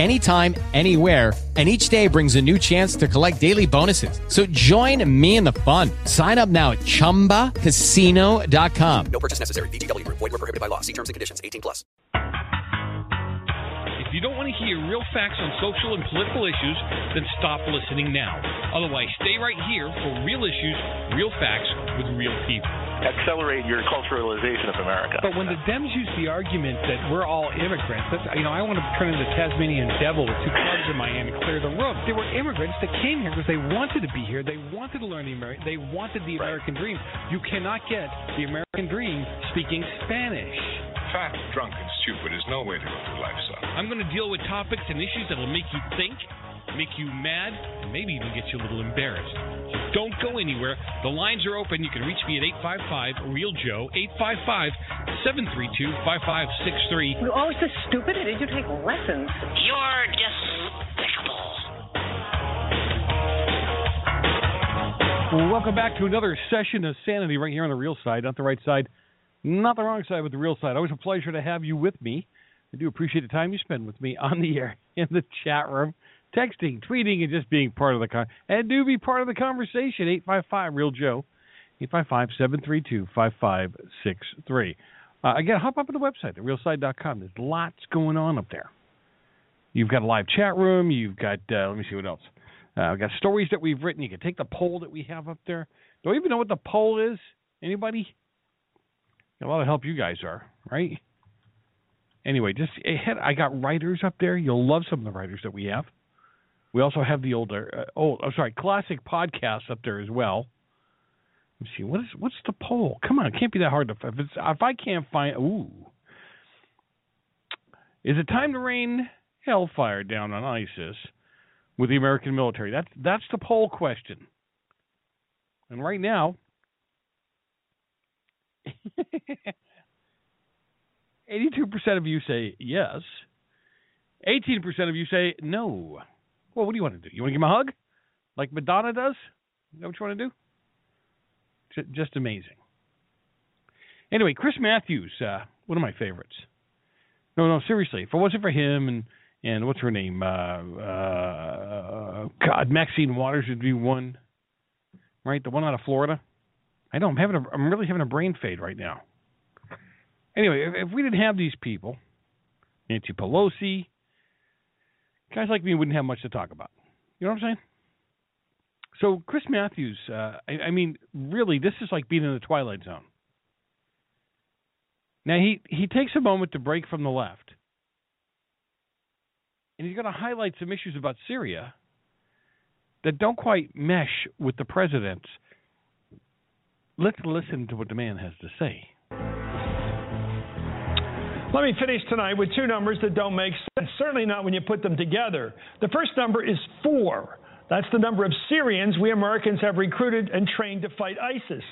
anytime, anywhere and each day brings a new chance to collect daily bonuses. So join me in the fun. Sign up now at ChumbaCasino.com. No purchase necessary. VGW Group. Void were prohibited by law. See terms and conditions. 18 plus. If you don't want to hear real facts on social and political issues, then stop listening now. Otherwise, stay right here for real issues, real facts with real people. Accelerate your culturalization of America. But when the Dems use the argument that we're all immigrants, that's, you know, I want to turn into the Tasmanian devil with two clubs in my hand and clear the room. They were immigrants that came here because they wanted to be here. They wanted to learn the American. They wanted the American dream. You cannot get the American dream speaking Spanish. Fat, drunk, and stupid is no way to go through life, son. I'm going to deal with topics and issues that will make you think, make you mad, and maybe even get you a little embarrassed. So don't go anywhere. The lines are open. You can reach me at 855 Real Joe, 855 732 5563. You're always so stupid. Did you take lessons? You're despicable. Welcome back to another session of Sanity right here on the real side, not the right side, not the wrong side, but the real side. Always a pleasure to have you with me. I do appreciate the time you spend with me on the air, in the chat room, texting, tweeting, and just being part of the con. And do be part of the conversation. Eight five five Real Joe, eight five five seven three two five five six three. Uh, again, hop up on the website, therealside.com. There's lots going on up there. You've got a live chat room. You've got uh, let me see what else. Uh, we've got stories that we've written. You can take the poll that we have up there. Don't even know what the poll is. Anybody? A lot of help you guys are, right? Anyway, just ahead. I got writers up there. You'll love some of the writers that we have. We also have the older, uh, old, I'm sorry, classic podcasts up there as well. Let's see. What is what's the poll? Come on, it can't be that hard to. If it's if I can't find, ooh, is it time to rain hellfire down on ISIS with the American military? That's that's the poll question. And right now, 82% of you say yes. 18% of you say no. Well, what do you want to do? You want to give him a hug? Like Madonna does? Is that what you want to do? Just amazing. Anyway, Chris Matthews, uh, one of my favorites. No, no, seriously. If it wasn't for him and and what's her name? Uh, uh, God, Maxine Waters would be one, right? The one out of Florida. I know I'm having a, I'm really having a brain fade right now. Anyway, if, if we didn't have these people, Nancy Pelosi, guys like me wouldn't have much to talk about. You know what I'm saying? So Chris Matthews, uh, I, I mean, really, this is like being in the twilight zone. Now he he takes a moment to break from the left, and he's going to highlight some issues about Syria that don't quite mesh with the president's. Let's listen to what the man has to say. Let me finish tonight with two numbers that don't make sense, certainly not when you put them together. The first number is four. That's the number of Syrians we Americans have recruited and trained to fight ISIS.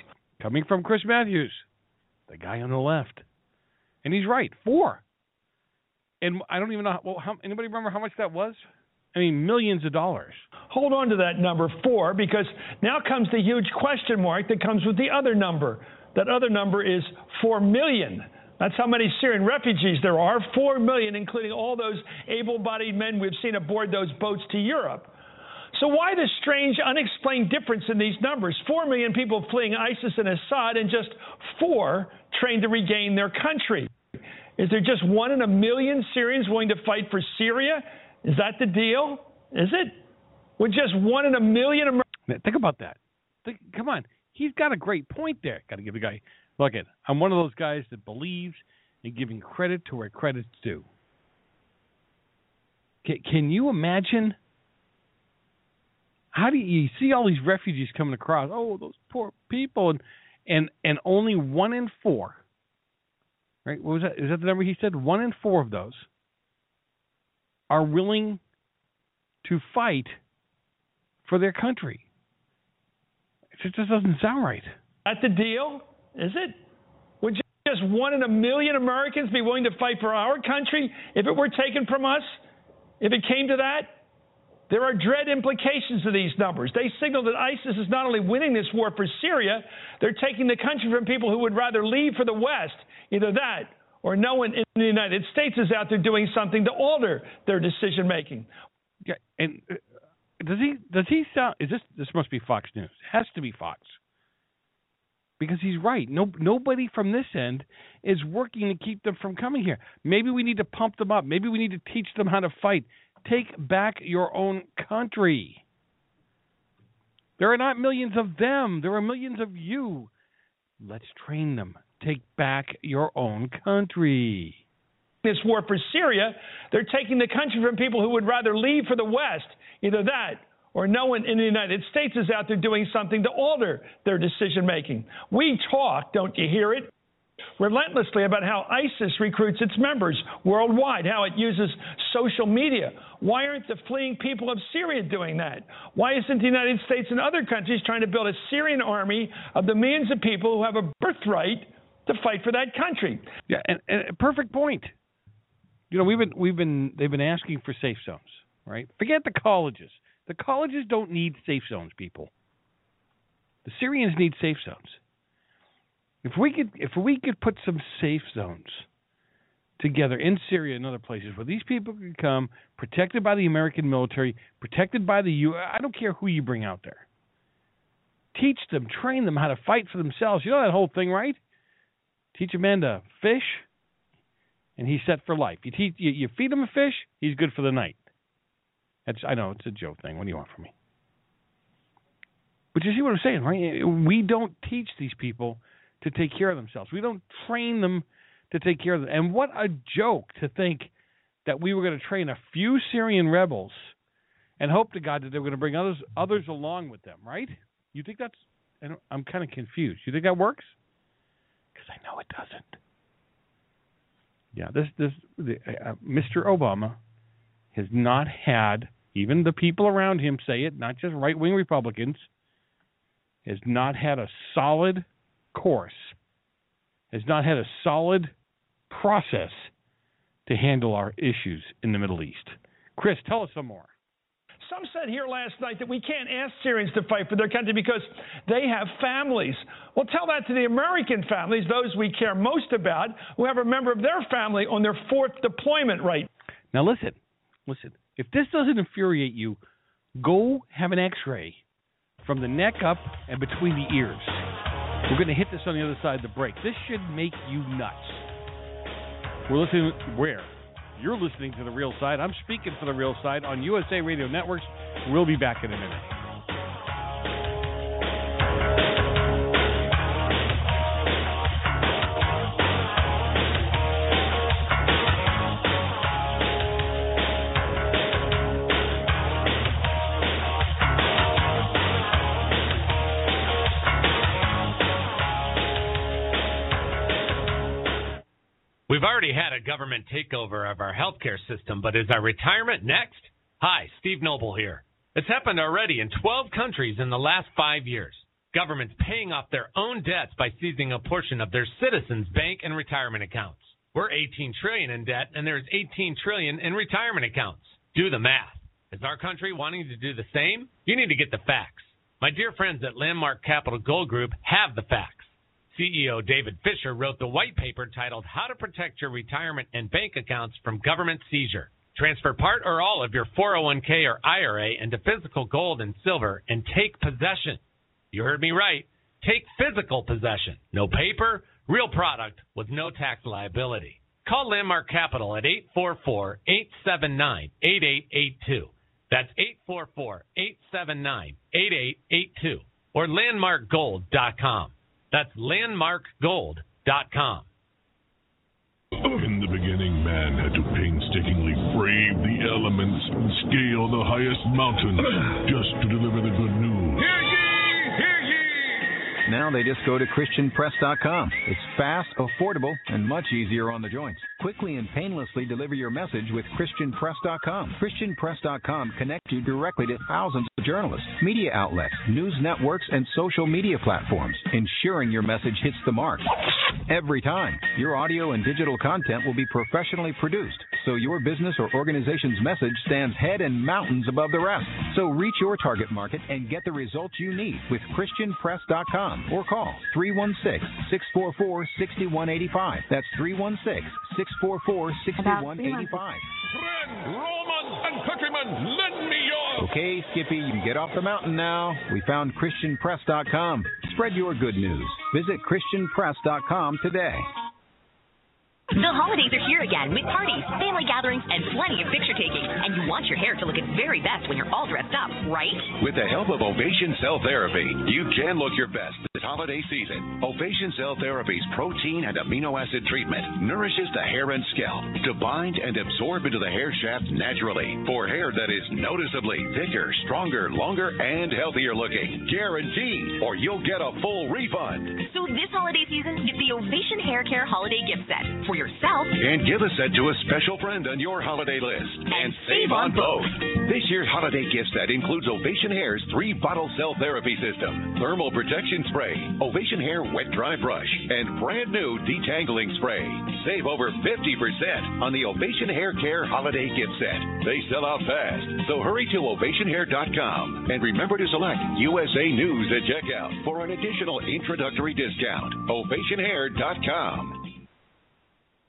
Coming from Chris Matthews, the guy on the left. And he's right, four. And I don't even know, well, how, anybody remember how much that was? I mean, millions of dollars. Hold on to that number four because now comes the huge question mark that comes with the other number. That other number is four million. That's how many Syrian refugees there are. Four million, including all those able bodied men we've seen aboard those boats to Europe. So, why the strange, unexplained difference in these numbers? Four million people fleeing ISIS and Assad, and just four trained to regain their country. Is there just one in a million Syrians willing to fight for Syria? Is that the deal? Is it? With just one in a million Amer- Now, Think about that. Think, come on. He's got a great point there. Got to give the guy, look, it, I'm one of those guys that believes in giving credit to where credit's due. Can, can you imagine? How do you, you see all these refugees coming across? Oh, those poor people, and and and only one in four. Right? What was that? Is that the number he said? One in four of those are willing to fight for their country. It just doesn't sound right. That's the deal? Is it? Would just one in a million Americans be willing to fight for our country if it were taken from us? If it came to that? There are dread implications to these numbers. They signal that ISIS is not only winning this war for Syria, they're taking the country from people who would rather leave for the West. Either that or no one in the United States is out there doing something to alter their decision making. Yeah, and uh, does he does he sound is this this must be Fox News. It has to be Fox. Because he's right. No nobody from this end is working to keep them from coming here. Maybe we need to pump them up. Maybe we need to teach them how to fight. Take back your own country. There are not millions of them. There are millions of you. Let's train them. Take back your own country. This war for Syria, they're taking the country from people who would rather leave for the West. Either that or no one in the United States is out there doing something to alter their decision making. We talk, don't you hear it? Relentlessly about how ISIS recruits its members worldwide, how it uses social media. Why aren't the fleeing people of Syria doing that? Why isn't the United States and other countries trying to build a Syrian army of the millions of people who have a birthright to fight for that country? Yeah, and, and perfect point. You know, we've been we've been they've been asking for safe zones, right? Forget the colleges. The colleges don't need safe zones, people. The Syrians need safe zones. If we could if we could put some safe zones together in Syria and other places where these people can come protected by the American military, protected by the U I don't care who you bring out there. Teach them, train them how to fight for themselves. You know that whole thing, right? Teach a man to fish, and he's set for life. You teach you, you feed him a fish, he's good for the night. I know it's a joke thing. What do you want from me? But you see what I'm saying, right? We don't teach these people to take care of themselves. We don't train them to take care of them. And what a joke to think that we were going to train a few Syrian rebels and hope to God that they were going to bring others others along with them, right? You think that's? I'm kind of confused. You think that works? Because I know it doesn't. Yeah, this this the, uh, Mr. Obama has not had even the people around him say it, not just right wing Republicans, has not had a solid course, has not had a solid process to handle our issues in the Middle East. Chris, tell us some more. Some said here last night that we can't ask Syrians to fight for their country because they have families. Well, tell that to the American families, those we care most about, who have a member of their family on their fourth deployment right. Now, listen, listen. If this doesn't infuriate you, go have an x ray from the neck up and between the ears. We're going to hit this on the other side of the break. This should make you nuts. We're listening where? You're listening to The Real Side. I'm speaking for The Real Side on USA Radio Networks. We'll be back in a minute. Government takeover of our healthcare system, but is our retirement next? Hi, Steve Noble here. It's happened already in 12 countries in the last five years. Governments paying off their own debts by seizing a portion of their citizens' bank and retirement accounts. We're 18 trillion in debt, and there's 18 trillion in retirement accounts. Do the math. Is our country wanting to do the same? You need to get the facts. My dear friends at Landmark Capital Gold Group have the facts. CEO David Fisher wrote the white paper titled How to Protect Your Retirement and Bank Accounts from Government Seizure. Transfer part or all of your 401k or IRA into physical gold and silver and take possession. You heard me right. Take physical possession. No paper, real product with no tax liability. Call Landmark Capital at 844 879 8882. That's 844 879 8882 or landmarkgold.com. That's landmarkgold.com. In the beginning, man had to painstakingly brave the elements and scale the highest mountain just to deliver the good news. Now they just go to ChristianPress.com. It's fast, affordable, and much easier on the joints. Quickly and painlessly deliver your message with ChristianPress.com. ChristianPress.com connects you directly to thousands of journalists, media outlets, news networks, and social media platforms, ensuring your message hits the mark. Every time, your audio and digital content will be professionally produced, so your business or organization's message stands head and mountains above the rest. So reach your target market and get the results you need with ChristianPress.com or call 316 644 6185. That's 316 644 6185. Romans and countrymen, lend me your. Okay, Skippy, you can get off the mountain now. We found ChristianPress.com. Spread your good news. Visit ChristianPress.com today. The holidays are here again with parties, family gatherings, and plenty of picture taking. And you want your hair to look its very best when you're all dressed up, right? With the help of Ovation Cell Therapy, you can look your best this holiday season. Ovation Cell Therapy's protein and amino acid treatment nourishes the hair and scalp to bind and absorb into the hair shaft naturally for hair that is noticeably thicker, stronger, longer, and healthier looking. Guaranteed, or you'll get a full refund. So this holiday season, get the Ovation Hair Care Holiday Gift Set for yourself And give a set to a special friend on your holiday list. And, save on both. This year's holiday gift set includes Ovation Hair's three bottle cell therapy system, thermal protection spray, Ovation Hair wet dry brush, and brand new detangling spray. Save over 50% on the Ovation Hair Care holiday gift set. They sell out fast, so hurry to ovationhair.com and remember to select USA News at checkout for an additional introductory discount. Ovationhair.com.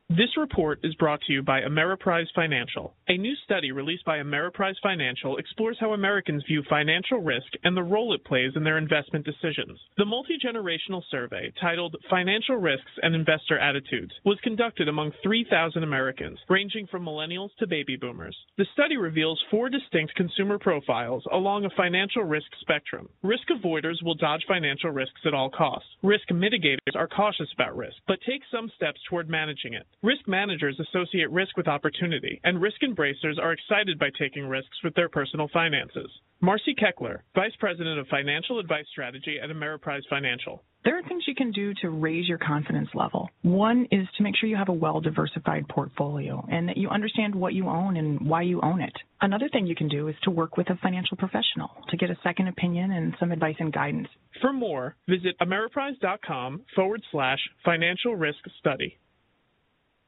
This report is brought to you by Ameriprise Financial. A new study released by Ameriprise Financial explores how Americans view financial risk and the role it plays in their investment decisions. The multi generational survey, titled Financial Risks and Investor Attitudes, was conducted among 3,000 Americans, ranging from millennials to baby boomers. The study reveals four distinct consumer profiles along a financial risk spectrum. Risk avoiders will dodge financial risks at all costs. Risk mitigators are cautious about risk, but take some steps toward managing it. Risk managers associate risk with opportunity, and risk embracers are excited by taking risks with their personal finances. Marcy Keckler, Vice President of Financial Advice Strategy at Ameriprise Financial. There are things you can do to raise your confidence level. One is to make sure you have a well diversified portfolio and that you understand what you own and why you own it. Another thing you can do is to work with a financial professional to get a second opinion and some advice and guidance. For more, visit ameriprise.com forward slash financial risk study.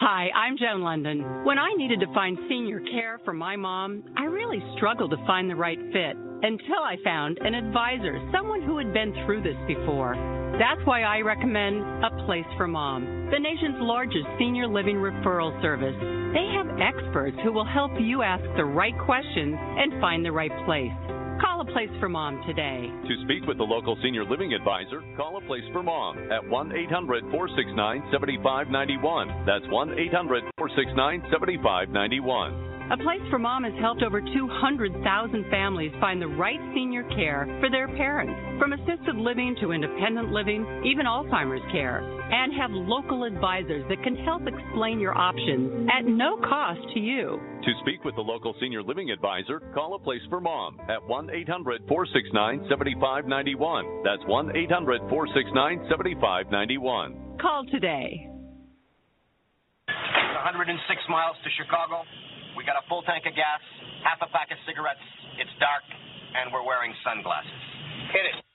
Hi, I'm Joan London. When I needed to find senior care for my mom, I really struggled to find the right fit until I found an advisor, someone who had been through this before. That's why I recommend A Place for Mom, the nation's largest senior living referral service. They have experts who will help you ask the right questions and find the right place. Call A Place for Mom today. To speak with the local senior living advisor, call a place for mom at 1 800 469 7591. That's 1 800 469 7591. A Place for Mom has helped over 200,000 families find the right senior care for their parents, from assisted living to independent living, even Alzheimer's care, and have local advisors that can help explain your options at no cost to you. To speak with the local senior living advisor, call a place for mom at 1 800 469 7591. That's 1 800 469 7591. Call today. 106 miles to Chicago. We got a full tank of gas, half a pack of cigarettes. It's dark, and we're wearing sunglasses. Hit it.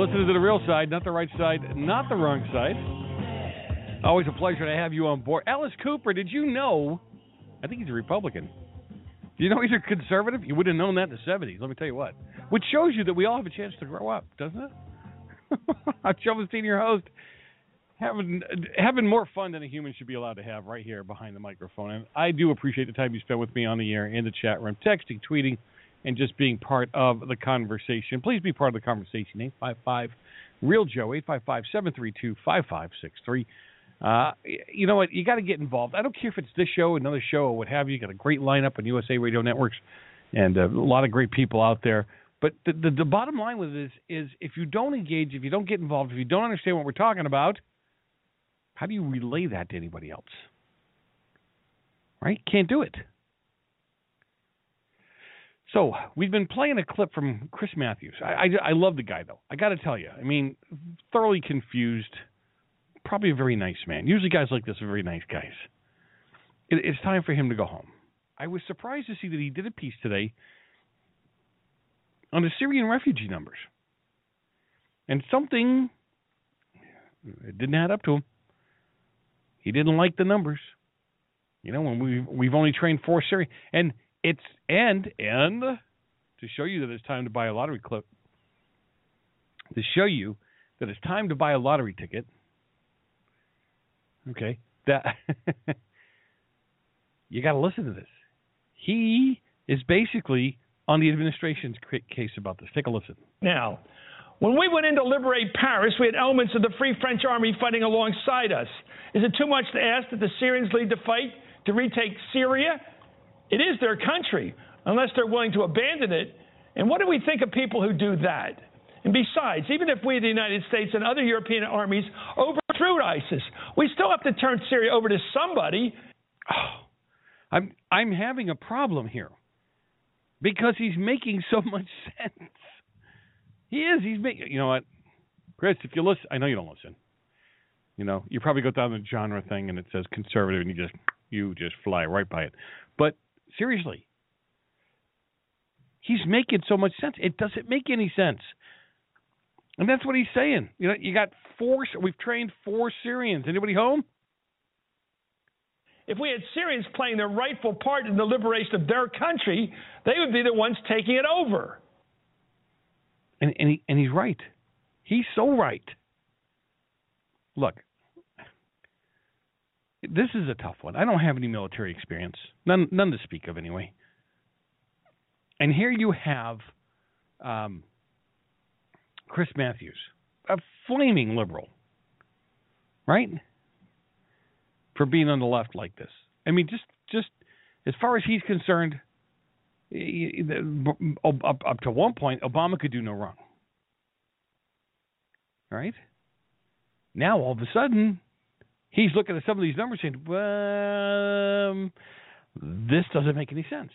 Listening to the real side, not the right side, not the wrong side. Always a pleasure to have you on board. Alice Cooper, did you know? I think he's a Republican. Do you know he's a conservative? You would have known that in the 70s, let me tell you what. Which shows you that we all have a chance to grow up, doesn't it? I'm Joe your host. having having more fun than a human should be allowed to have right here behind the microphone. And I do appreciate the time you spent with me on the air in the chat room, texting, tweeting, and just being part of the conversation. Please be part of the conversation. Eight five five Real Joe eight five five seven three two five five six three. Uh, you know what? You got to get involved. I don't care if it's this show, another show, or what have you. You got a great lineup on USA Radio Networks, and a lot of great people out there. But the, the the bottom line with this is, if you don't engage, if you don't get involved, if you don't understand what we're talking about, how do you relay that to anybody else? Right? Can't do it. So we've been playing a clip from Chris Matthews. I, I, I love the guy though. I got to tell you. I mean, thoroughly confused. Probably a very nice man. Usually guys like this are very nice guys. It, it's time for him to go home. I was surprised to see that he did a piece today on the Syrian refugee numbers, and something it didn't add up to him. He didn't like the numbers. You know, when we we've only trained four Syrian, and it's and and to show you that it's time to buy a lottery clip. To show you that it's time to buy a lottery ticket. Okay, that you got to listen to this. He is basically on the administration's case about this. Take a listen. Now, when we went in to liberate Paris, we had elements of the Free French Army fighting alongside us. Is it too much to ask that the Syrians lead the fight to retake Syria? It is their country, unless they're willing to abandon it. And what do we think of people who do that? And besides, even if we, the United States and other European armies, overthrew ISIS, we still have to turn Syria over to somebody. Oh, I'm I'm having a problem here because he's making so much sense. He is. He's making. You know what, Chris? If you listen, I know you don't listen. You know, you probably go down the genre thing and it says conservative, and you just you just fly right by it. But seriously, he's making so much sense. It doesn't make any sense. And that's what he's saying. You know, you got four. We've trained four Syrians. Anybody home? If we had Syrians playing their rightful part in the liberation of their country, they would be the ones taking it over. And and, he, and he's right. He's so right. Look, this is a tough one. I don't have any military experience, none none to speak of anyway. And here you have um, Chris Matthews, a flaming liberal, right? For being on the left like this. I mean, just just as far as he's concerned, up, up to one point, Obama could do no wrong. Right? Now all of a sudden, he's looking at some of these numbers saying, well, um, this doesn't make any sense.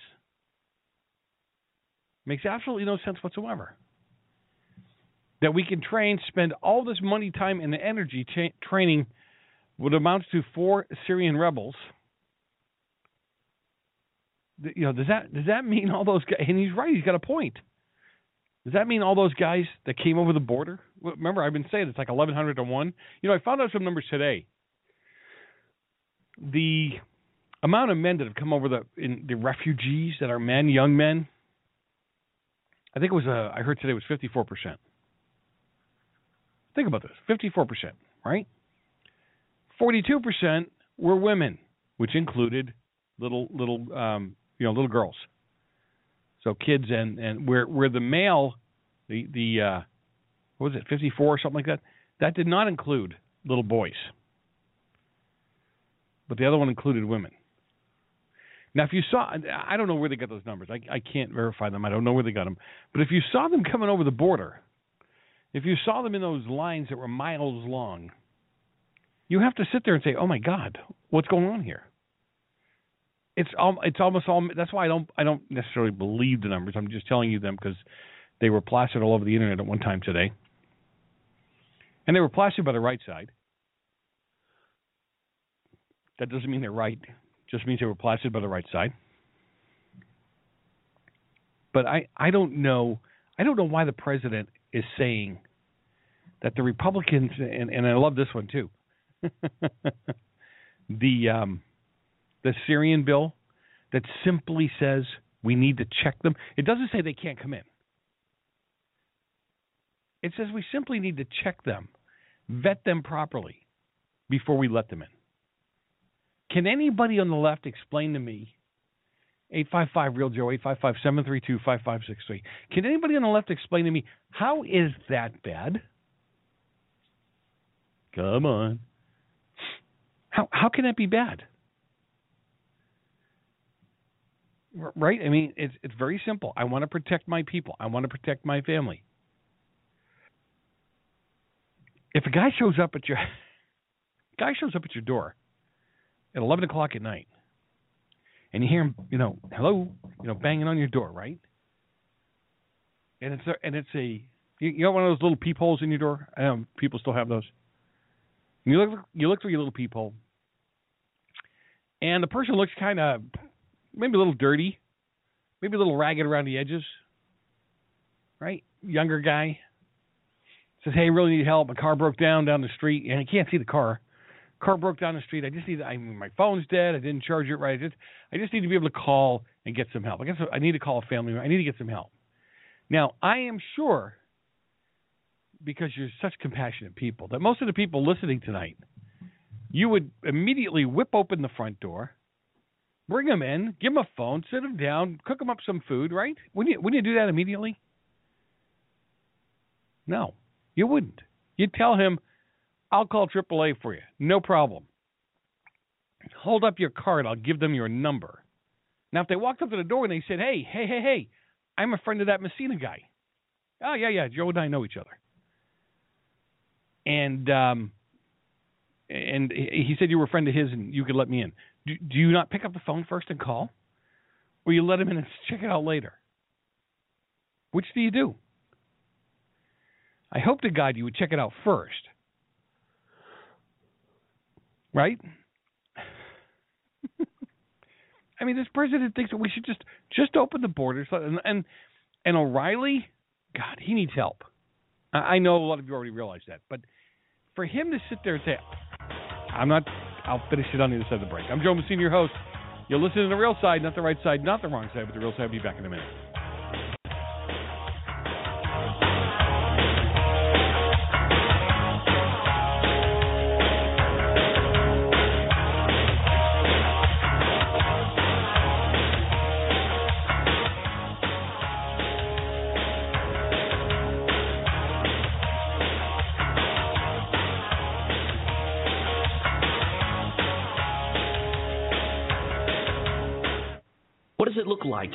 Makes absolutely no sense whatsoever. That we can train, spend all this money, time, and energy tra- training what amounts to four Syrian rebels. You know, does that does that mean all those guys? And he's right; he's got a point. Does that mean all those guys that came over the border? Remember, I've been saying it's like eleven hundred to one. You know, I found out some numbers today. The amount of men that have come over the in the refugees that are men, young men. I think it was uh, I heard today it was fifty four percent. Think about this: fifty four percent, right? Forty two percent were women, which included little little um, you know little girls. So kids and and where where the male, the the uh, what was it, fifty four or something like that? That did not include little boys, but the other one included women. Now, if you saw, I don't know where they got those numbers. I, I can't verify them. I don't know where they got them. But if you saw them coming over the border, if you saw them in those lines that were miles long, you have to sit there and say, "Oh my God, what's going on here?" It's um, it's almost all. That's why I don't I don't necessarily believe the numbers. I'm just telling you them because they were plastered all over the internet at one time today, and they were plastered by the right side. That doesn't mean they're right just means they were plastered by the right side. But I, I don't know I don't know why the president is saying that the Republicans and, and I love this one too. the um, the Syrian bill that simply says we need to check them. It doesn't say they can't come in. It says we simply need to check them, vet them properly. before we let them in. Can anybody on the left explain to me 855 Real Joe, 855 732 5563. Can anybody on the left explain to me how is that bad? Come on. How how can that be bad? Right? I mean, it's it's very simple. I want to protect my people. I want to protect my family. If a guy shows up at your guy shows up at your door at eleven o'clock at night and you hear him, you know, hello, you know, banging on your door, right? And it's a, and it's a you, you got one of those little peepholes in your door. Um, people still have those. And you look you look through your little peephole, and the person looks kind of maybe a little dirty, maybe a little ragged around the edges, right? Younger guy says, "Hey, really need help. My car broke down down the street, and I can't see the car." Car broke down the street. I just need. I mean, my phone's dead. I didn't charge it right. I just, I just need to be able to call and get some help. I guess I need to call a family member. I need to get some help. Now, I am sure, because you're such compassionate people, that most of the people listening tonight, you would immediately whip open the front door, bring them in, give them a phone, sit them down, cook them up some food, right? Wouldn't you, wouldn't you do that immediately? No, you wouldn't. You'd tell him, I'll call AAA for you. No problem. Hold up your card. I'll give them your number. Now, if they walked up to the door and they said, hey, hey, hey, hey, I'm a friend of that Messina guy. Oh, yeah, yeah, Joe and I know each other. And um, and he said you were a friend of his and you could let me in. Do, do you not pick up the phone first and call? Or you let him in and check it out later? Which do you do? I hope to God you would check it out first right? I mean, this president thinks that we should just just open the borders and and, and O'Reilly, God, he needs help. I know a lot of you already realize that, but for him to sit there and say, "I'm not," I'll finish it on the other side of the break. I'm Joe Messina, your host. You're listening to the real side, not the right side, not the wrong side, but the real side. I'll be back in a minute.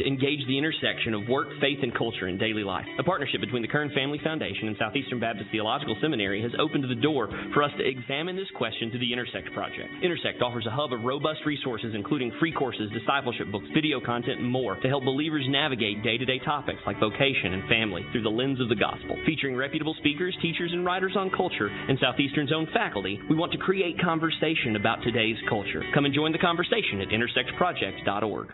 To engage the intersection of work, faith, and culture in daily life. A partnership between the Kern Family Foundation and Southeastern Baptist Theological Seminary has opened the door for us to examine this question through the Intersect Project. Intersect offers a hub of robust resources, including free courses, discipleship books, video content, and more, to help believers navigate day to day topics like vocation and family through the lens of the gospel. Featuring reputable speakers, teachers, and writers on culture, and Southeastern's own faculty, we want to create conversation about today's culture. Come and join the conversation at intersectproject.org.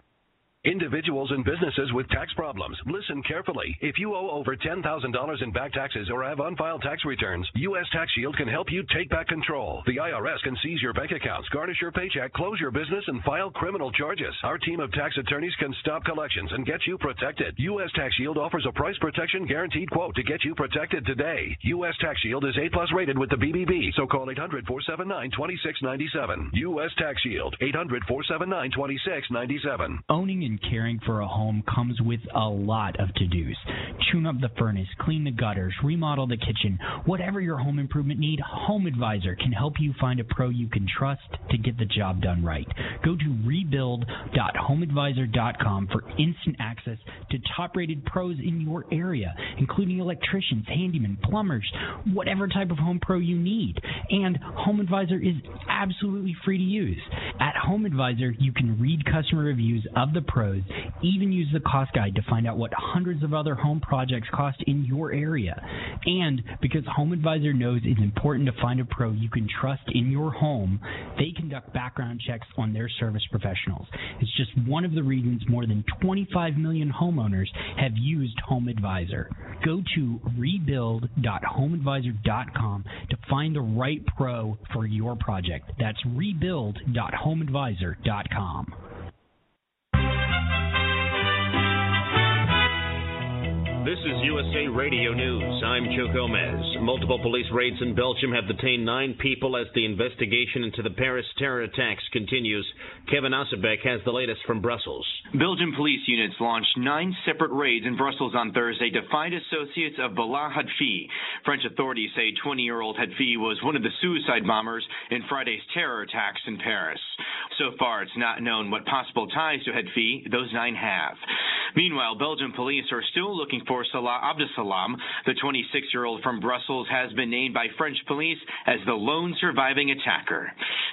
Individuals and businesses with tax problems, listen carefully. If you owe over $10,000 in back taxes or have unfiled tax returns, U.S. Tax Shield can help you take back control. The IRS can seize your bank accounts, garnish your paycheck, close your business, and file criminal charges. Our team of tax attorneys can stop collections and get you protected. U.S. Tax Shield offers a price protection guaranteed quote to get you protected today. U.S. Tax Shield is A plus rated with the BBB, so call 800 479 2697. U.S. Tax Shield, 800 479 2697. Owning and caring for a home comes with a lot of to dos. Tune up the furnace, clean the gutters, remodel the kitchen. Whatever your home improvement need, Home Advisor can help you find a pro you can trust to get the job done right. Go to rebuild.homeadvisor.com for instant access to top rated pros in your area, including electricians, handymen, plumbers, whatever type of home pro you need. And Home Advisor is absolutely free to use. At Home Advisor, you can read customer reviews of the pros. Even use the cost guide to find out what hundreds of other home projects cost in your area. And because Home Advisor knows it's important to find a pro you can trust in your home, they conduct background checks on their service professionals. It's just one of the reasons more than 25 million homeowners have used Home Advisor. Go to rebuild.homeadvisor.com to find the right pro for your project. That's rebuild.homeadvisor.com. This is USA Radio News. I'm Joe Gomez. Multiple police raids in Belgium have detained nine people as the investigation into the Paris terror attacks continues. Kevin Ossebek has the latest from Brussels. Belgian police units launched nine separate raids in Brussels on Thursday to find associates of Bilal Hadfi. French authorities say 20 year old Hadfi was one of the suicide bombers in Friday's terror attacks in Paris. So far, it's not known what possible ties to Hadfi those nine have. Meanwhile, Belgian police are still looking for Salah Abdeslam. The 26 year old from Brussels has been named by French police as the lone surviving attacker.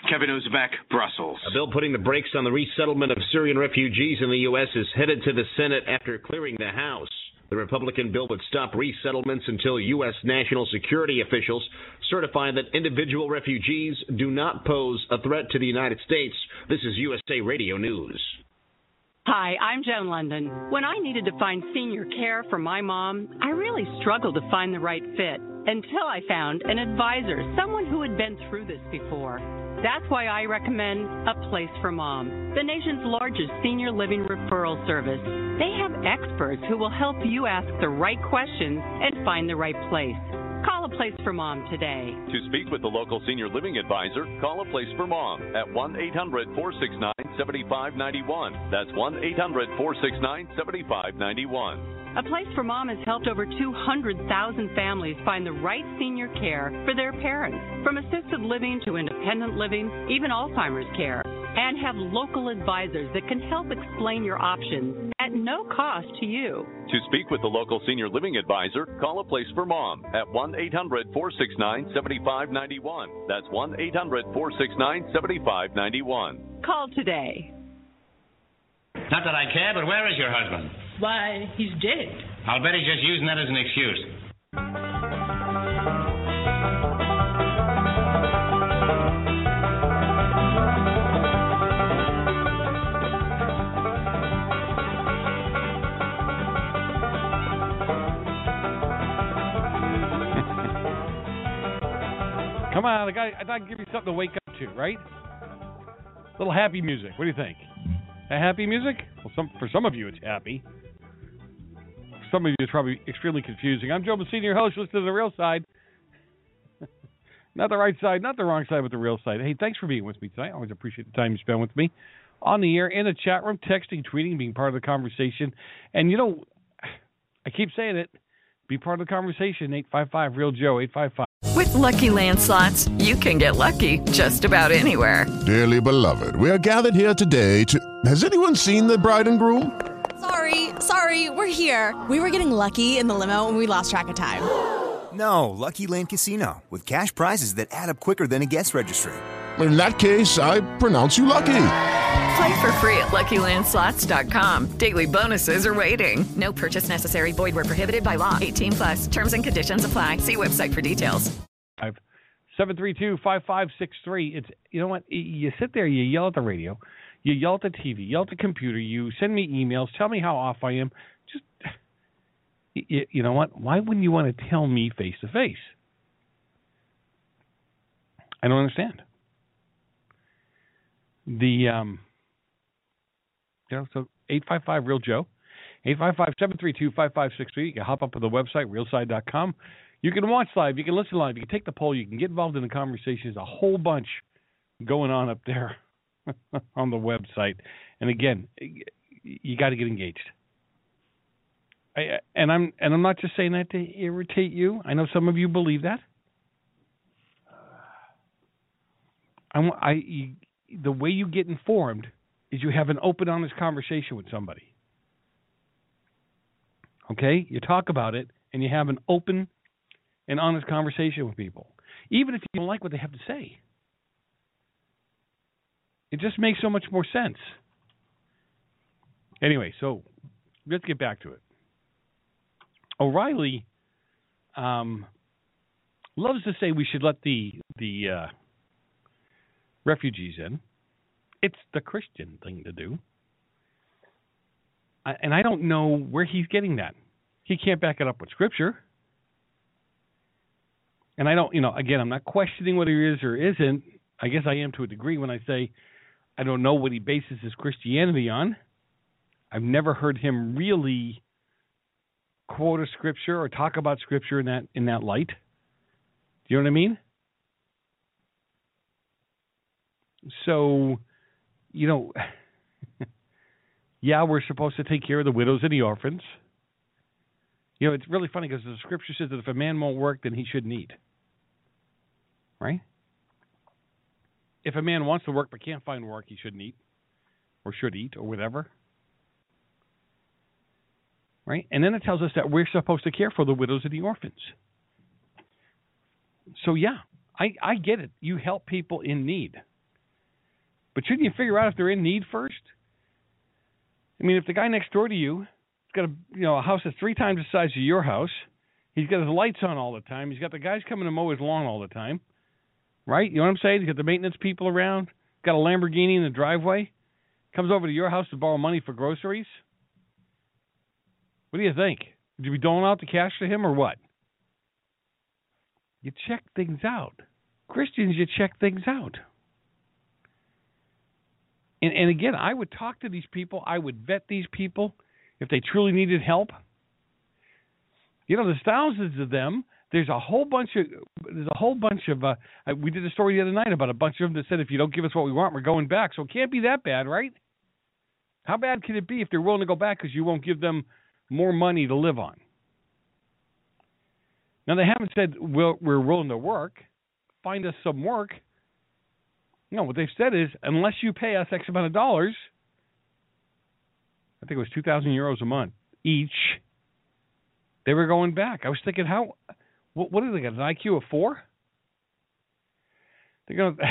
Kevin Ozbek, Brussels. A bill putting the brakes on the resettlement of Syrian refugees in the U.S. is headed to the Senate after clearing the House. The Republican bill would stop resettlements until U.S. national security officials certify that individual refugees do not pose a threat to the United States. This is USA Radio News. Hi, I'm Joan London. When I needed to find senior care for my mom, I really struggled to find the right fit until I found an advisor, someone who had been through this before. That's why I recommend A Place for Mom, the nation's largest senior living referral service. They have experts who will help you ask the right questions and find the right place. Call a place for mom today. To speak with the local senior living advisor, call a place for mom at 1 800 469 7591. That's 1 800 469 7591. A Place for Mom has helped over 200,000 families find the right senior care for their parents, from assisted living to independent living, even Alzheimer's care, and have local advisors that can help explain your options at no cost to you. To speak with the local senior living advisor, call a place for mom at 1 800 469 7591. That's 1 800 469 7591. Call today. Not that I care, but where is your husband? Why, he's dead. I'll bet he's just using that as an excuse. Come on, I got I got to give you something to wake up to, right? A little happy music. What do you think? A happy music? Well, some for some of you it's happy. For some of you it's probably extremely confusing. I'm Joe Messina, your host. Listen to the real side, not the right side, not the wrong side, but the real side. Hey, thanks for being with me tonight. I always appreciate the time you spend with me on the air, in the chat room, texting, tweeting, being part of the conversation. And you know, I keep saying it. Be part of the conversation. Eight five five real Joe. Eight five five. With Lucky Land slots, you can get lucky just about anywhere. Dearly beloved, we are gathered here today to. Has anyone seen the bride and groom? Sorry, sorry, we're here. We were getting lucky in the limo and we lost track of time. No, Lucky Land Casino, with cash prizes that add up quicker than a guest registry. In that case, I pronounce you lucky. Play for free at LuckyLandSlots.com. Daily bonuses are waiting. No purchase necessary. Void where prohibited by law. 18 plus. Terms and conditions apply. See website for details. Seven three two five five six three. It's you know what you sit there, you yell at the radio, you yell at the TV, yell at the computer, you send me emails, tell me how off I am. Just you, you know what? Why wouldn't you want to tell me face to face? I don't understand. The um, you know, so eight five five real Joe, eight five five seven three two five five six three. You can hop up on the website realside.com. You can watch live. You can listen live. You can take the poll. You can get involved in the conversation. There's a whole bunch going on up there on the website. And again, you got to get engaged. I, and I'm and I'm not just saying that to irritate you. I know some of you believe that. I, I the way you get informed is you have an open, honest conversation with somebody. Okay, you talk about it and you have an open and honest conversation with people, even if you don't like what they have to say. It just makes so much more sense. Anyway, so let's get back to it. O'Reilly um, loves to say we should let the the uh, refugees in. It's the Christian thing to do. I, and I don't know where he's getting that. He can't back it up with Scripture. And I don't, you know, again, I'm not questioning whether he is or isn't. I guess I am to a degree when I say I don't know what he bases his Christianity on. I've never heard him really quote a scripture or talk about scripture in that in that light. Do you know what I mean? So, you know, yeah, we're supposed to take care of the widows and the orphans. You know, it's really funny because the scripture says that if a man won't work, then he shouldn't eat. Right? If a man wants to work but can't find work, he shouldn't eat or should eat or whatever. Right? And then it tells us that we're supposed to care for the widows and the orphans. So, yeah, I, I get it. You help people in need. But shouldn't you figure out if they're in need first? I mean, if the guy next door to you has got a you know a house that's three times the size of your house, he's got his lights on all the time, he's got the guys coming to mow his lawn all the time, right? You know what I'm saying? He's got the maintenance people around, got a Lamborghini in the driveway, comes over to your house to borrow money for groceries. What do you think? Would you be doling out the cash to him or what? You check things out. Christians, you check things out. And, and again, I would talk to these people. I would vet these people if they truly needed help. You know, there's thousands of them. There's a whole bunch of there's a whole bunch of. Uh, we did a story the other night about a bunch of them that said if you don't give us what we want, we're going back. So it can't be that bad, right? How bad can it be if they're willing to go back because you won't give them more money to live on? Now they haven't said we're, we're willing to work. Find us some work. No, what they've said is unless you pay us X amount of dollars, I think it was two thousand euros a month each. They were going back. I was thinking, how? What, what they got? An IQ of four? They're going to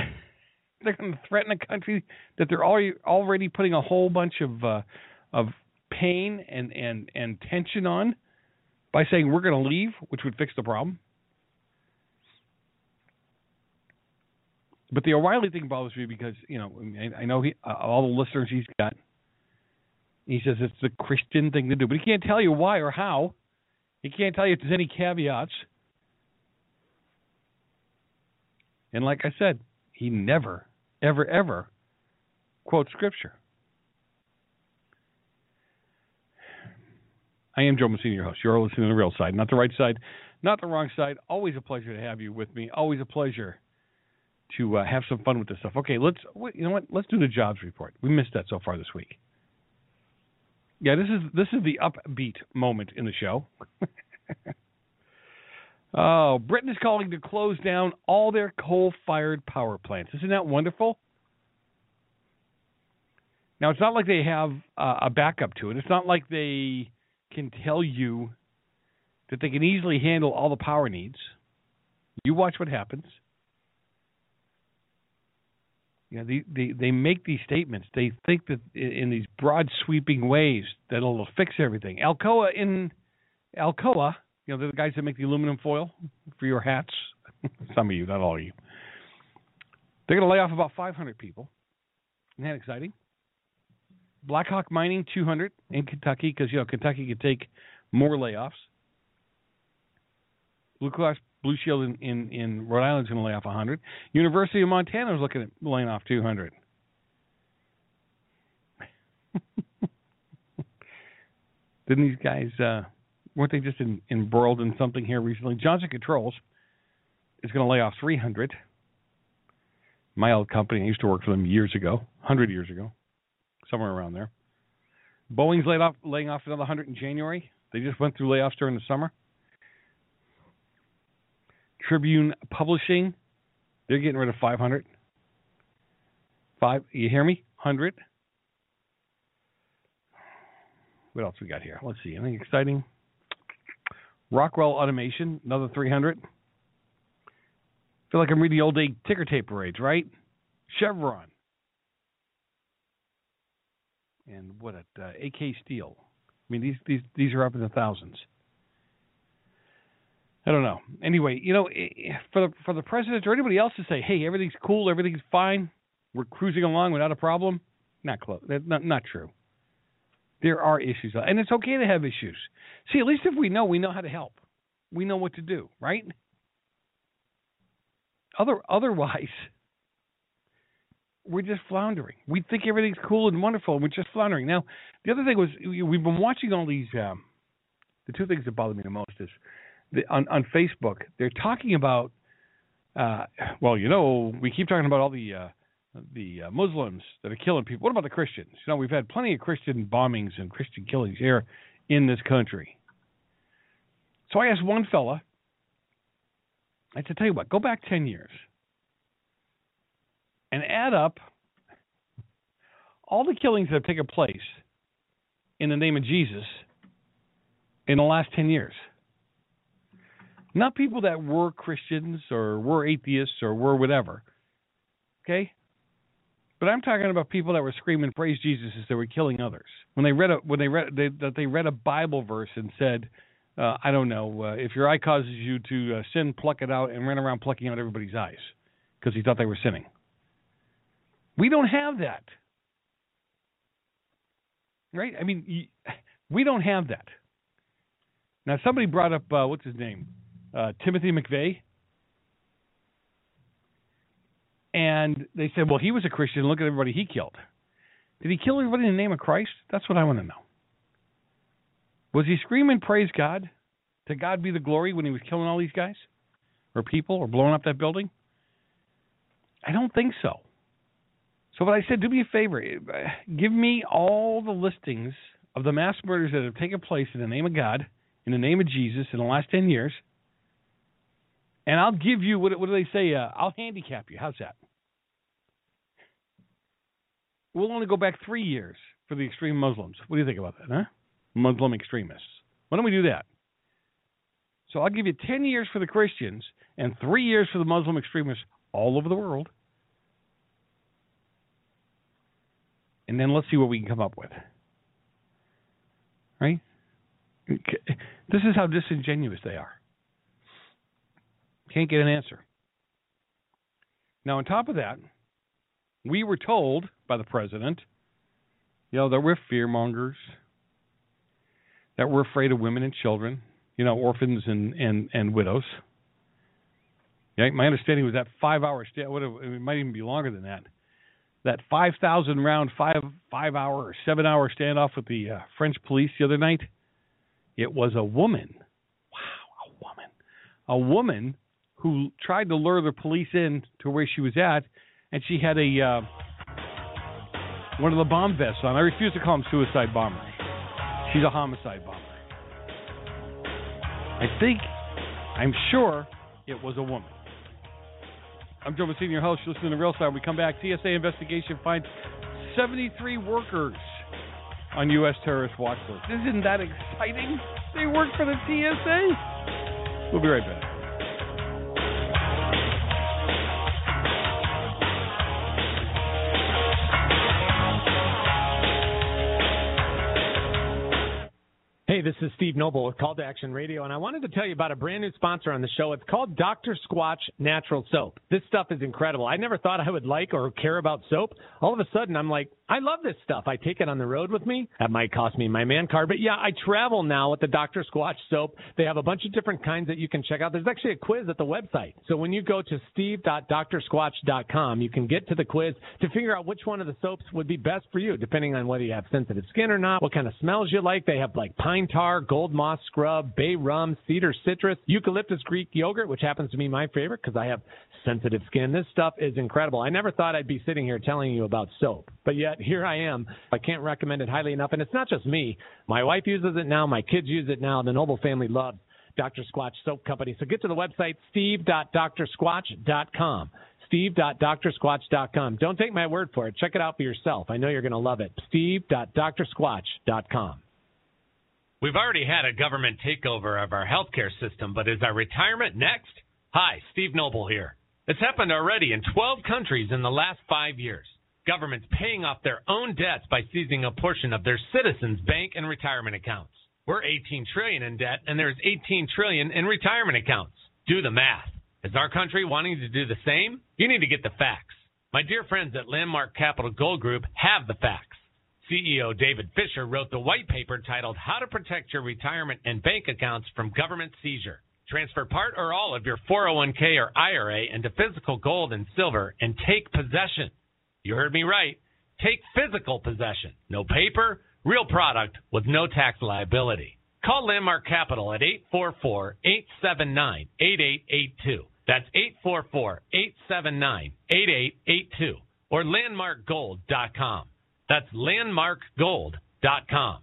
they're going to threaten a country that they're already already putting a whole bunch of uh, of pain and and and tension on by saying we're going to leave, which would fix the problem. But the O'Reilly thing bothers me because you know I, I know he, uh, all the listeners he's got. He says it's the Christian thing to do, but he can't tell you why or how. He can't tell you if there's any caveats. And like I said, he never, ever, ever quotes scripture. I am Joe Messina, your host. You're listening to the real side, not the right side, not the wrong side. Always a pleasure to have you with me. Always a pleasure to uh, have some fun with this stuff. Okay, let's you know what? Let's do the jobs report. We missed that so far this week. Yeah, this is this is the upbeat moment in the show. oh, Britain is calling to close down all their coal-fired power plants. Isn't that wonderful? Now it's not like they have uh, a backup to it. It's not like they can tell you that they can easily handle all the power needs. You watch what happens. You know, they, they, they make these statements. They think that in these broad sweeping ways that it'll fix everything. Alcoa in Alcoa, you know, they're the guys that make the aluminum foil for your hats. Some of you, not all of you. They're going to lay off about 500 people. Isn't that exciting? Blackhawk Mining 200 in Kentucky because you know Kentucky could take more layoffs. Blue Cross Blue Shield in, in, in Rhode Island is going to lay off 100. University of Montana is looking at laying off 200. Didn't these guys uh, weren't they just in, embroiled in something here recently? Johnson Controls is going to lay off 300. My old company, I used to work for them years ago, 100 years ago, somewhere around there. Boeing's laid off, laying off another 100 in January. They just went through layoffs during the summer. Tribune Publishing, they're getting rid of 500. Five, you hear me? 100. What else we got here? Let's see. Anything exciting? Rockwell Automation, another 300. feel like I'm reading the old day ticker tape parades, right? Chevron. And what at uh, AK Steel. I mean, these these these are up in the thousands. I don't know. Anyway, you know, for the for the president or anybody else to say, "Hey, everything's cool, everything's fine, we're cruising along without a problem," not close. Not not true. There are issues, and it's okay to have issues. See, at least if we know, we know how to help. We know what to do, right? Other otherwise, we're just floundering. We think everything's cool and wonderful, and we're just floundering. Now, the other thing was we've been watching all these. Um, the two things that bother me the most is the, on on Facebook they're talking about. Uh, well, you know, we keep talking about all the uh, the uh, Muslims that are killing people. What about the Christians? You know, we've had plenty of Christian bombings and Christian killings here in this country. So I asked one fella. I said, "Tell you what, go back ten years and add up all the killings that have taken place in the name of Jesus in the last 10 years. Not people that were Christians or were atheists or were whatever. Okay? But I'm talking about people that were screaming praise Jesus as they were killing others. When they read a when they read they, that they read a Bible verse and said, uh, I don't know, uh, if your eye causes you to uh, sin, pluck it out and run around plucking out everybody's eyes because he thought they were sinning. We don't have that. Right? I mean, we don't have that. Now, somebody brought up, uh, what's his name? Uh, Timothy McVeigh. And they said, well, he was a Christian. Look at everybody he killed. Did he kill everybody in the name of Christ? That's what I want to know. Was he screaming, praise God? To God be the glory when he was killing all these guys? Or people? Or blowing up that building? I don't think so. So what I said, do me a favor, give me all the listings of the mass murders that have taken place in the name of God, in the name of Jesus, in the last ten years, and I'll give you what, what do they say? Uh, I'll handicap you. How's that? We'll only go back three years for the extreme Muslims. What do you think about that, huh? Muslim extremists. Why don't we do that? So I'll give you 10 years for the Christians and three years for the Muslim extremists all over the world. and then let's see what we can come up with. Right? This is how disingenuous they are. Can't get an answer. Now, on top of that, we were told by the president, you know, that we're fearmongers, that we're afraid of women and children, you know, orphans and, and, and widows. Yeah, my understanding was that five hour it might even be longer than that that 5,000 round, five five hour or seven hour standoff with the uh, French police the other night, it was a woman. Wow, a woman, a woman who tried to lure the police in to where she was at, and she had a uh, one of the bomb vests on. I refuse to call them suicide bombers. She's a homicide bomber. I think, I'm sure, it was a woman. I'm Joe Messina, your host. You're listening to Real Side. When we come back, TSA investigation finds 73 workers on U.S. terrorist watch list. Isn't that exciting? They work for the TSA. We'll be right back. This is Steve Noble with Call to Action Radio, and I wanted to tell you about a brand new sponsor on the show. It's called Dr. Squatch Natural Soap. This stuff is incredible. I never thought I would like or care about soap. All of a sudden, I'm like, I love this stuff. I take it on the road with me. That might cost me my man card, but yeah, I travel now with the Dr. Squatch soap. They have a bunch of different kinds that you can check out. There's actually a quiz at the website. So when you go to steve.drsquatch.com, you can get to the quiz to figure out which one of the soaps would be best for you, depending on whether you have sensitive skin or not, what kind of smells you like. They have like pine tar, gold moss scrub, bay rum, cedar citrus, eucalyptus Greek yogurt, which happens to be my favorite because I have sensitive skin. This stuff is incredible. I never thought I'd be sitting here telling you about soap, but yet here I am. I can't recommend it highly enough. And it's not just me. My wife uses it now. My kids use it now. The Noble family loves Dr. Squatch Soap Company. So get to the website, steve.drsquatch.com. Steve.drsquatch.com. Don't take my word for it. Check it out for yourself. I know you're going to love it. Steve.drsquatch.com. We've already had a government takeover of our healthcare system, but is our retirement next? Hi, Steve Noble here. It's happened already in 12 countries in the last five years governments paying off their own debts by seizing a portion of their citizens' bank and retirement accounts. We're 18 trillion in debt and there's 18 trillion in retirement accounts. Do the math. Is our country wanting to do the same? You need to get the facts. My dear friends at Landmark Capital Gold Group have the facts. CEO David Fisher wrote the white paper titled How to Protect Your Retirement and Bank Accounts from Government Seizure. Transfer part or all of your 401k or IRA into physical gold and silver and take possession. You heard me right. Take physical possession. No paper, real product with no tax liability. Call Landmark Capital at 844 879 8882. That's 844 879 8882. Or landmarkgold.com. That's landmarkgold.com.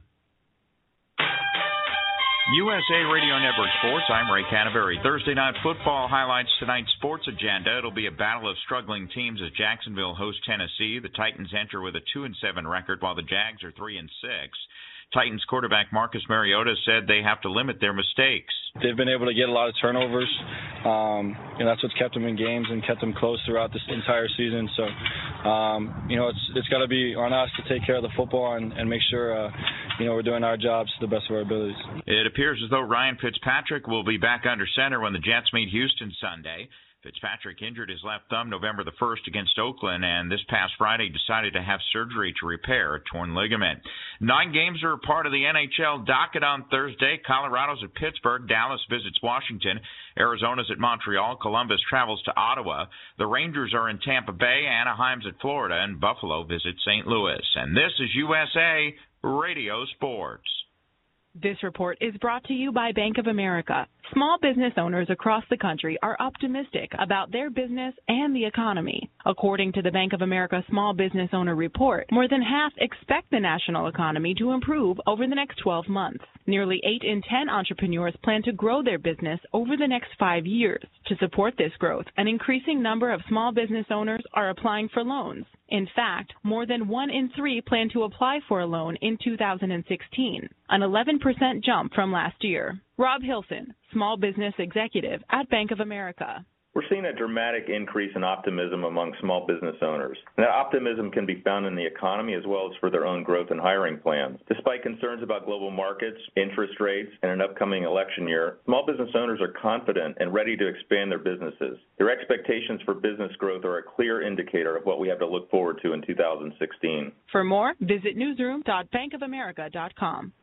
USA Radio Network Sports. I'm Ray Canterbury. Thursday night football highlights tonight's sports agenda. It'll be a battle of struggling teams as Jacksonville hosts Tennessee. The Titans enter with a two and seven record, while the Jags are three and six. Titans quarterback Marcus Mariota said they have to limit their mistakes. They've been able to get a lot of turnovers, um, and that's what's kept them in games and kept them close throughout this entire season. So, um, you know, it's it's got to be on us to take care of the football and, and make sure, uh, you know, we're doing our jobs to the best of our abilities. It appears as though Ryan Fitzpatrick will be back under center when the Jets meet Houston Sunday. Fitzpatrick injured his left thumb November the 1st against Oakland and this past Friday decided to have surgery to repair a torn ligament. Nine games are part of the NHL docket on Thursday. Colorado's at Pittsburgh, Dallas visits Washington, Arizona's at Montreal, Columbus travels to Ottawa, the Rangers are in Tampa Bay, Anaheim's at Florida, and Buffalo visits St. Louis. And this is USA Radio Sports. This report is brought to you by Bank of America. Small business owners across the country are optimistic about their business and the economy. According to the Bank of America Small Business Owner Report, more than half expect the national economy to improve over the next 12 months. Nearly 8 in 10 entrepreneurs plan to grow their business over the next five years. To support this growth, an increasing number of small business owners are applying for loans. In fact, more than one in three plan to apply for a loan in 2016, an 11% jump from last year. Robb Hilson, small business executive at Bank of America. We're seeing a dramatic increase in optimism among small business owners. And that optimism can be found in the economy as well as for their own growth and hiring plans. Despite concerns about global markets, interest rates, and an upcoming election year, small business owners are confident and ready to expand their businesses. Their expectations for business growth are a clear indicator of what we have to look forward to in 2016. For more, visit newsroom.bankofamerica.com.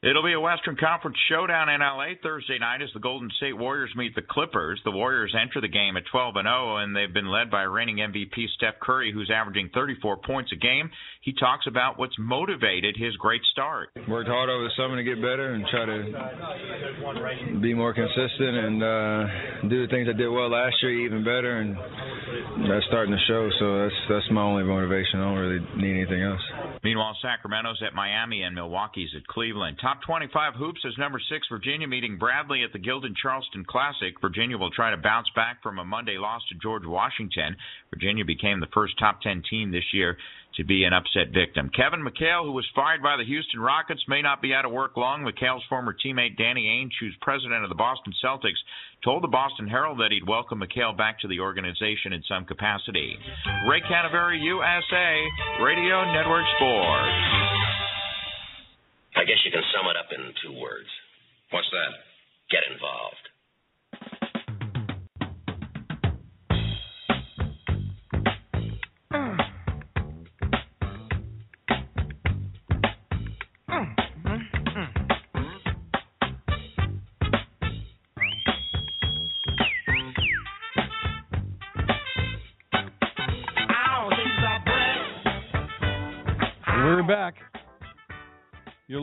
It'll be a Western Conference showdown in LA Thursday night as the Golden State Warriors meet the Clippers. The Warriors enter the game at 12 and 0 and they've been led by reigning MVP Steph Curry who's averaging 34 points a game. He talks about what's motivated his great start. Worked hard over the summer to get better and try to be more consistent and uh, do the things I did well last year even better and that's starting to show so that's that's my only motivation. I don't really need anything else. Meanwhile, Sacramento's at Miami and Milwaukee's at Cleveland. Top 25 hoops is number six Virginia meeting Bradley at the Gildan Charleston Classic. Virginia will try to bounce back from a Monday loss to George Washington. Virginia became the first top 10 team this year to be an upset victim. Kevin McHale, who was fired by the Houston Rockets, may not be out of work long. McHale's former teammate Danny Ainge, who's president of the Boston Celtics, told the Boston Herald that he'd welcome McHale back to the organization in some capacity. Ray Canterbury, USA, Radio Network Sports. I guess you can sum it up in two words. What's that? Get involved.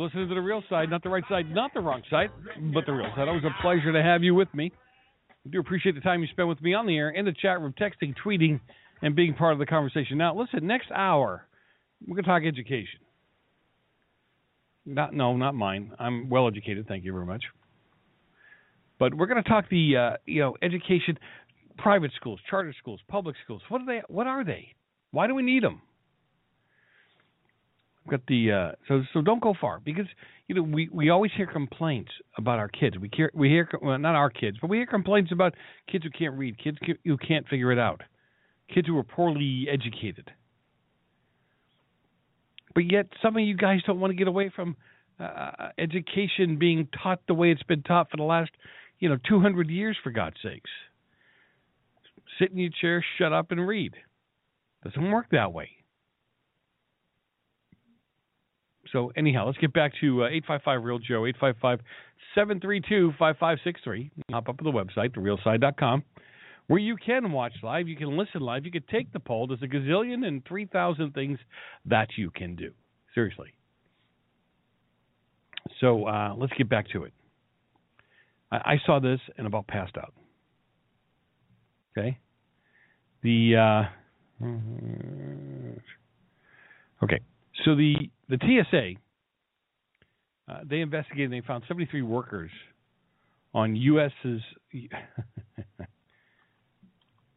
Listening to the real side, not the right side, not the wrong side, but the real side. Always a pleasure to have you with me. I do appreciate the time you spend with me on the air, in the chat room, texting, tweeting, and being part of the conversation. Now, listen, next hour, we're going to talk education. Not, no, not mine. I'm well educated. Thank you very much. But we're going to talk the, uh, you know, education, private schools, charter schools, public schools. What are they? What are they? Why do we need them? Got the uh, so so don't go far because you know we we always hear complaints about our kids. We hear we hear well, not our kids, but we hear complaints about kids who can't read, kids who can't figure it out, kids who are poorly educated. But yet some of you guys don't want to get away from uh, education being taught the way it's been taught for the last you know 200 years for God's sakes. Sit in your chair, shut up, and read. Doesn't work that way. So anyhow, let's get back to uh, 855 Real Joe, 855 732 5563. Hop up to the website, therealside.com, where you can watch live, you can listen live, you can take the poll. There's a gazillion and 3,000 things that you can do. Seriously. So uh, let's get back to it. I, I saw this and about passed out. Okay. The uh, okay. So the the TSA uh, they investigated and they found 73 workers on US's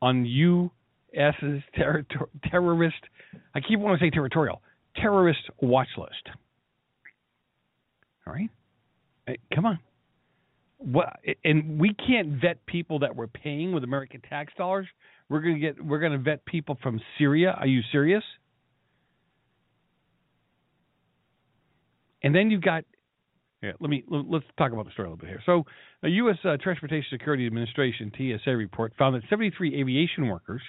on US's ter- terrorist. I keep wanting to say territorial terrorist watch list. All right, hey, come on. What? And we can't vet people that we're paying with American tax dollars. We're gonna get. We're gonna vet people from Syria. Are you serious? And then you've got yeah, let me let's talk about the story a little bit here. So, a U.S. Uh, Transportation Security Administration (TSA) report found that 73 aviation workers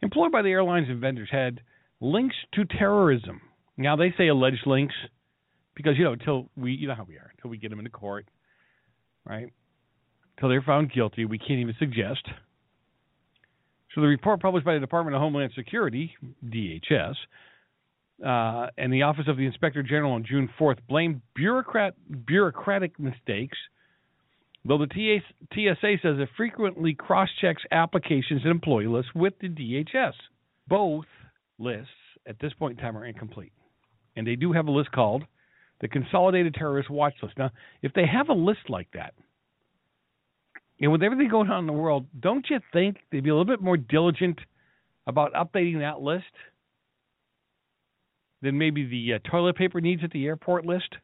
employed by the airlines and vendors had links to terrorism. Now they say alleged links because you know until we you know how we are until we get them into court, right? Until they're found guilty, we can't even suggest. So the report published by the Department of Homeland Security (DHS) uh, and the Office of the Inspector General on June 4th blamed bureaucrat, bureaucratic mistakes, though the TSA says it frequently cross checks applications and employee lists with the DHS. Both lists at this point in time are incomplete. And they do have a list called the Consolidated Terrorist Watch List. Now, if they have a list like that, and with everything going on in the world, don't you think they'd be a little bit more diligent about updating that list? Than maybe the uh, toilet paper needs at the airport list.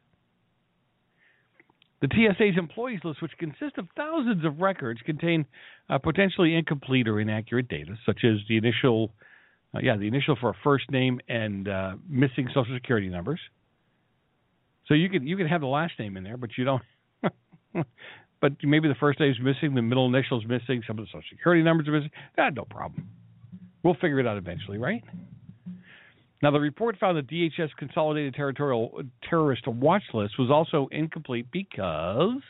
The TSA's employees list, which consists of thousands of records, contain uh, potentially incomplete or inaccurate data, such as the initial, uh, yeah, the initial for a first name and uh, missing social security numbers. So you could you could have the last name in there, but you don't. but maybe the first name is missing, the middle initial is missing, some of the social security numbers are missing. Ah, no problem. We'll figure it out eventually, right? Now, the report found that DHS Consolidated Territorial Terrorist Watch List was also incomplete because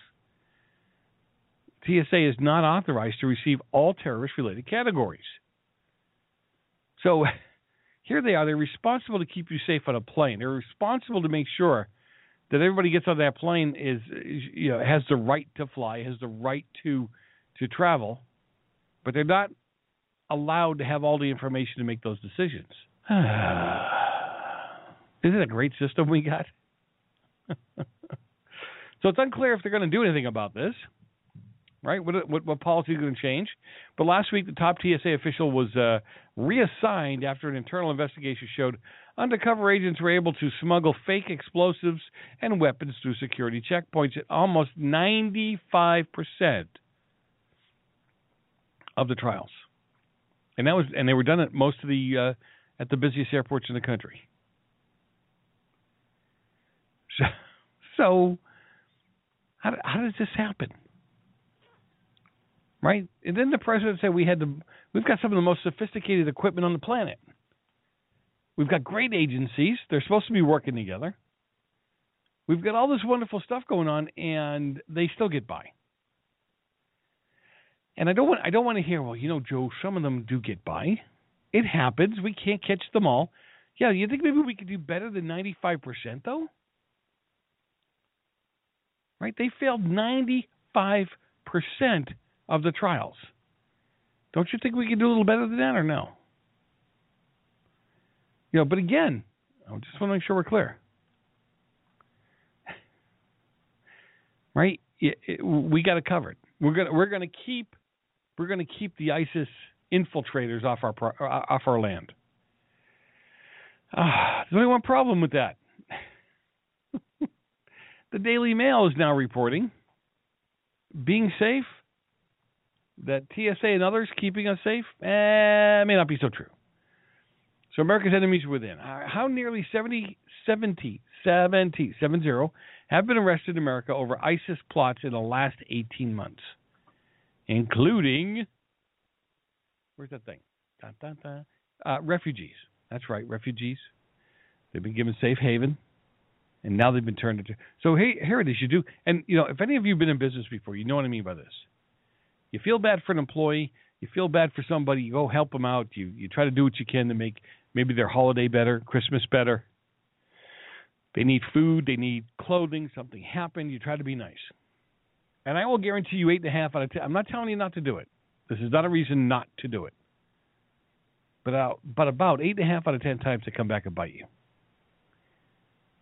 TSA is not authorized to receive all terrorist related categories. So here they are. They're responsible to keep you safe on a plane. They're responsible to make sure that everybody gets on that plane is, you know has the right to fly, has the right to to travel, but they're not allowed to have all the information to make those decisions. Isn't it a great system we got? so it's unclear if they're going to do anything about this, right? What, what, what policy is going to change? But last week, the top TSA official was uh, reassigned after an internal investigation showed undercover agents were able to smuggle fake explosives and weapons through security checkpoints at almost 95% of the trials. And that was, and they were done at most of the uh, at the busiest airports in the country. So, so how, how does this happen? Right? And then the president said we had the we've got some of the most sophisticated equipment on the planet. We've got great agencies. They're supposed to be working together. We've got all this wonderful stuff going on, and they still get by. And I don't want I don't want to hear, well, you know, Joe, some of them do get by. It happens. We can't catch them all. Yeah, you think maybe we could do better than 95% though? Right? They failed 95% of the trials. Don't you think we could do a little better than that or no? You know, but again, I just want to make sure we're clear. Right? we got to cover it covered. We're gonna we're gonna keep we're gonna keep the ISIS infiltrators off our uh, off our land. Ah, there's only one problem with that. the Daily Mail is now reporting being safe, that TSA and others keeping us safe, eh, may not be so true. So America's enemies within. How nearly 70, 70, 70, 70 have been arrested in America over ISIS plots in the last 18 months, including Where's that thing? Dun, dun, dun. Uh, refugees. That's right, refugees. They've been given safe haven, and now they've been turned into. So hey, here it is. You do, and you know, if any of you have been in business before, you know what I mean by this. You feel bad for an employee. You feel bad for somebody. You go help them out. You you try to do what you can to make maybe their holiday better, Christmas better. They need food, they need clothing, something happened, you try to be nice. And I will guarantee you eight and a half out of ten. I'm not telling you not to do it. This is not a reason not to do it. But, uh, but about eight and a half out of ten times they come back and bite you.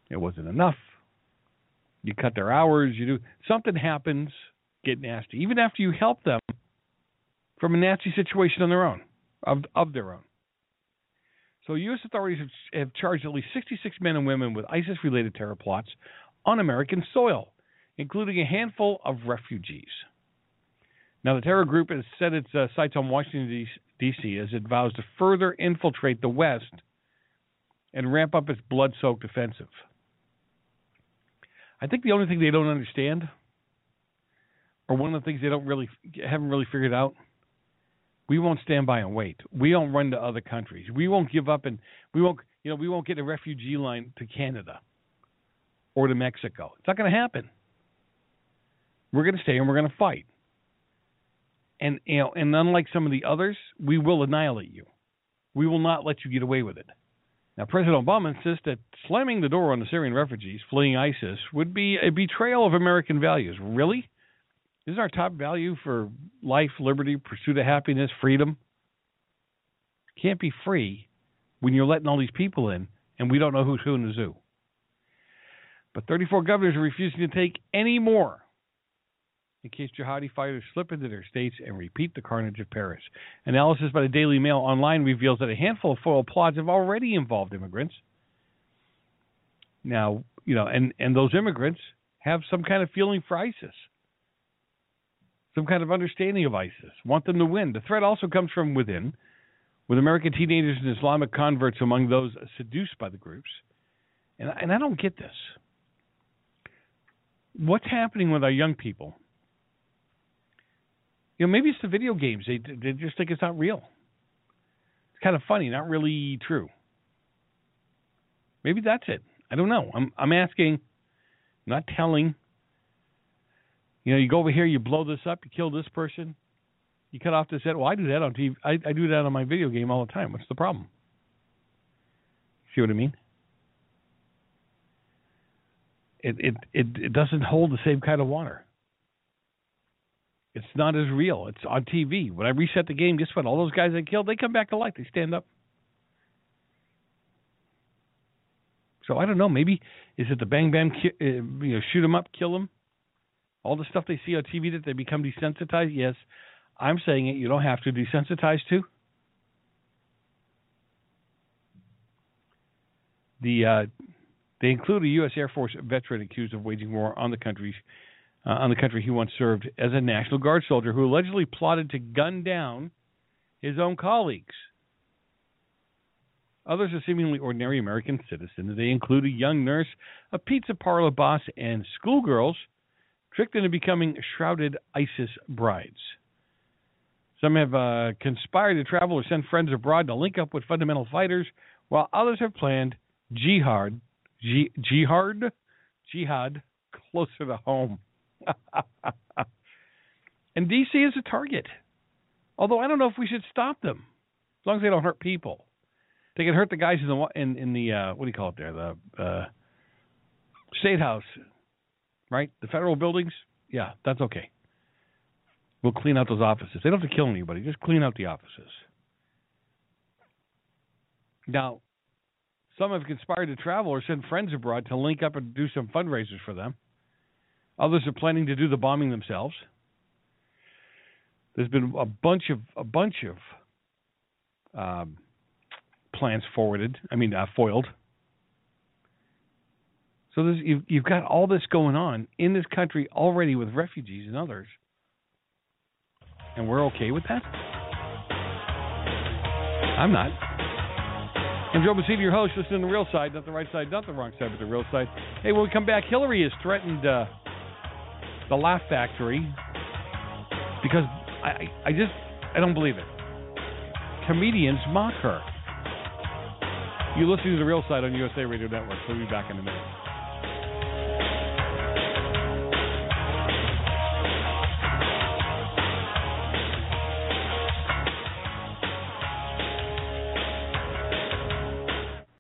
It wasn't enough. You cut their hours. You do something happens. Get nasty. Even after you help them from a nasty situation on their own, of of their own. So U.S. authorities have, have charged at least 66 men and women with ISIS-related terror plots on American soil, including a handful of refugees. Now, the terror group has set its uh, sights on Washington, D.C. as it vows to further infiltrate the West and ramp up its blood soaked offensive. I think the only thing they don't understand, or one of the things they don't really haven't really figured out, we won't stand by and wait. We don't run to other countries. We won't give up and we won't you know we won't get a refugee line to Canada or to Mexico. It's not going to happen. We're going to stay and we're going to fight. And you know, and unlike some of the others, we will annihilate you. We will not let you get away with it. Now, President Obama insists that slamming the door on the Syrian refugees fleeing ISIS would be a betrayal of American values. Really? Isn't our top value for life, liberty, pursuit of happiness, freedom? Can't be free when you're letting all these people in and we don't know who's who in the zoo. But 34 governors are refusing to take any more in case jihadi fighters slip into their states and repeat the carnage of Paris. Analysis by the Daily Mail Online reveals that a handful of foil plots have already involved immigrants. Now, you know, and, and those immigrants have some kind of feeling for ISIS, some kind of understanding of ISIS, want them to win. The threat also comes from within, with American teenagers and Islamic converts among those seduced by the groups. And, and I don't get this. What's happening with our young people? You know, maybe it's the video games. They they just think it's not real. It's kind of funny, not really true. Maybe that's it. I don't know. I'm I'm asking, not telling. You know, you go over here, you blow this up, you kill this person, you cut off this head. Well, I do that on TV. I, I do that on my video game all the time. What's the problem? See what I mean? It it it, it doesn't hold the same kind of water. It's not as real. It's on TV. When I reset the game, guess what? All those guys I killed, they come back to life. They stand up. So I don't know. Maybe is it the bang bang, uh, you know, shoot them up, kill them? All the stuff they see on TV that they become desensitized. Yes, I'm saying it. You don't have to desensitize to. The uh, they include a U.S. Air Force veteran accused of waging war on the country's uh, on the country he once served as a National Guard soldier who allegedly plotted to gun down his own colleagues. Others are seemingly ordinary American citizens. They include a young nurse, a pizza parlor boss, and schoolgirls tricked into becoming shrouded ISIS brides. Some have uh, conspired to travel or send friends abroad to link up with fundamental fighters, while others have planned jihad, jihad, jihad closer to home. and DC is a target. Although I don't know if we should stop them, as long as they don't hurt people. They can hurt the guys in the in, in the uh, what do you call it there the uh, state house, right? The federal buildings. Yeah, that's okay. We'll clean out those offices. They don't have to kill anybody. Just clean out the offices. Now, some have conspired to travel or send friends abroad to link up and do some fundraisers for them. Others are planning to do the bombing themselves. There's been a bunch of a bunch of um, plans forwarded. I mean, uh, foiled. So you've, you've got all this going on in this country already with refugees and others, and we're okay with that. I'm not. I'm Joe Messina, your host. Listen to the real side, not the right side, not the wrong side, but the real side. Hey, when we come back, Hillary has threatened. Uh, the Laugh Factory because I, I just I don't believe it. Comedians mock her. You listen to the real side on USA Radio Network. We'll be back in a minute.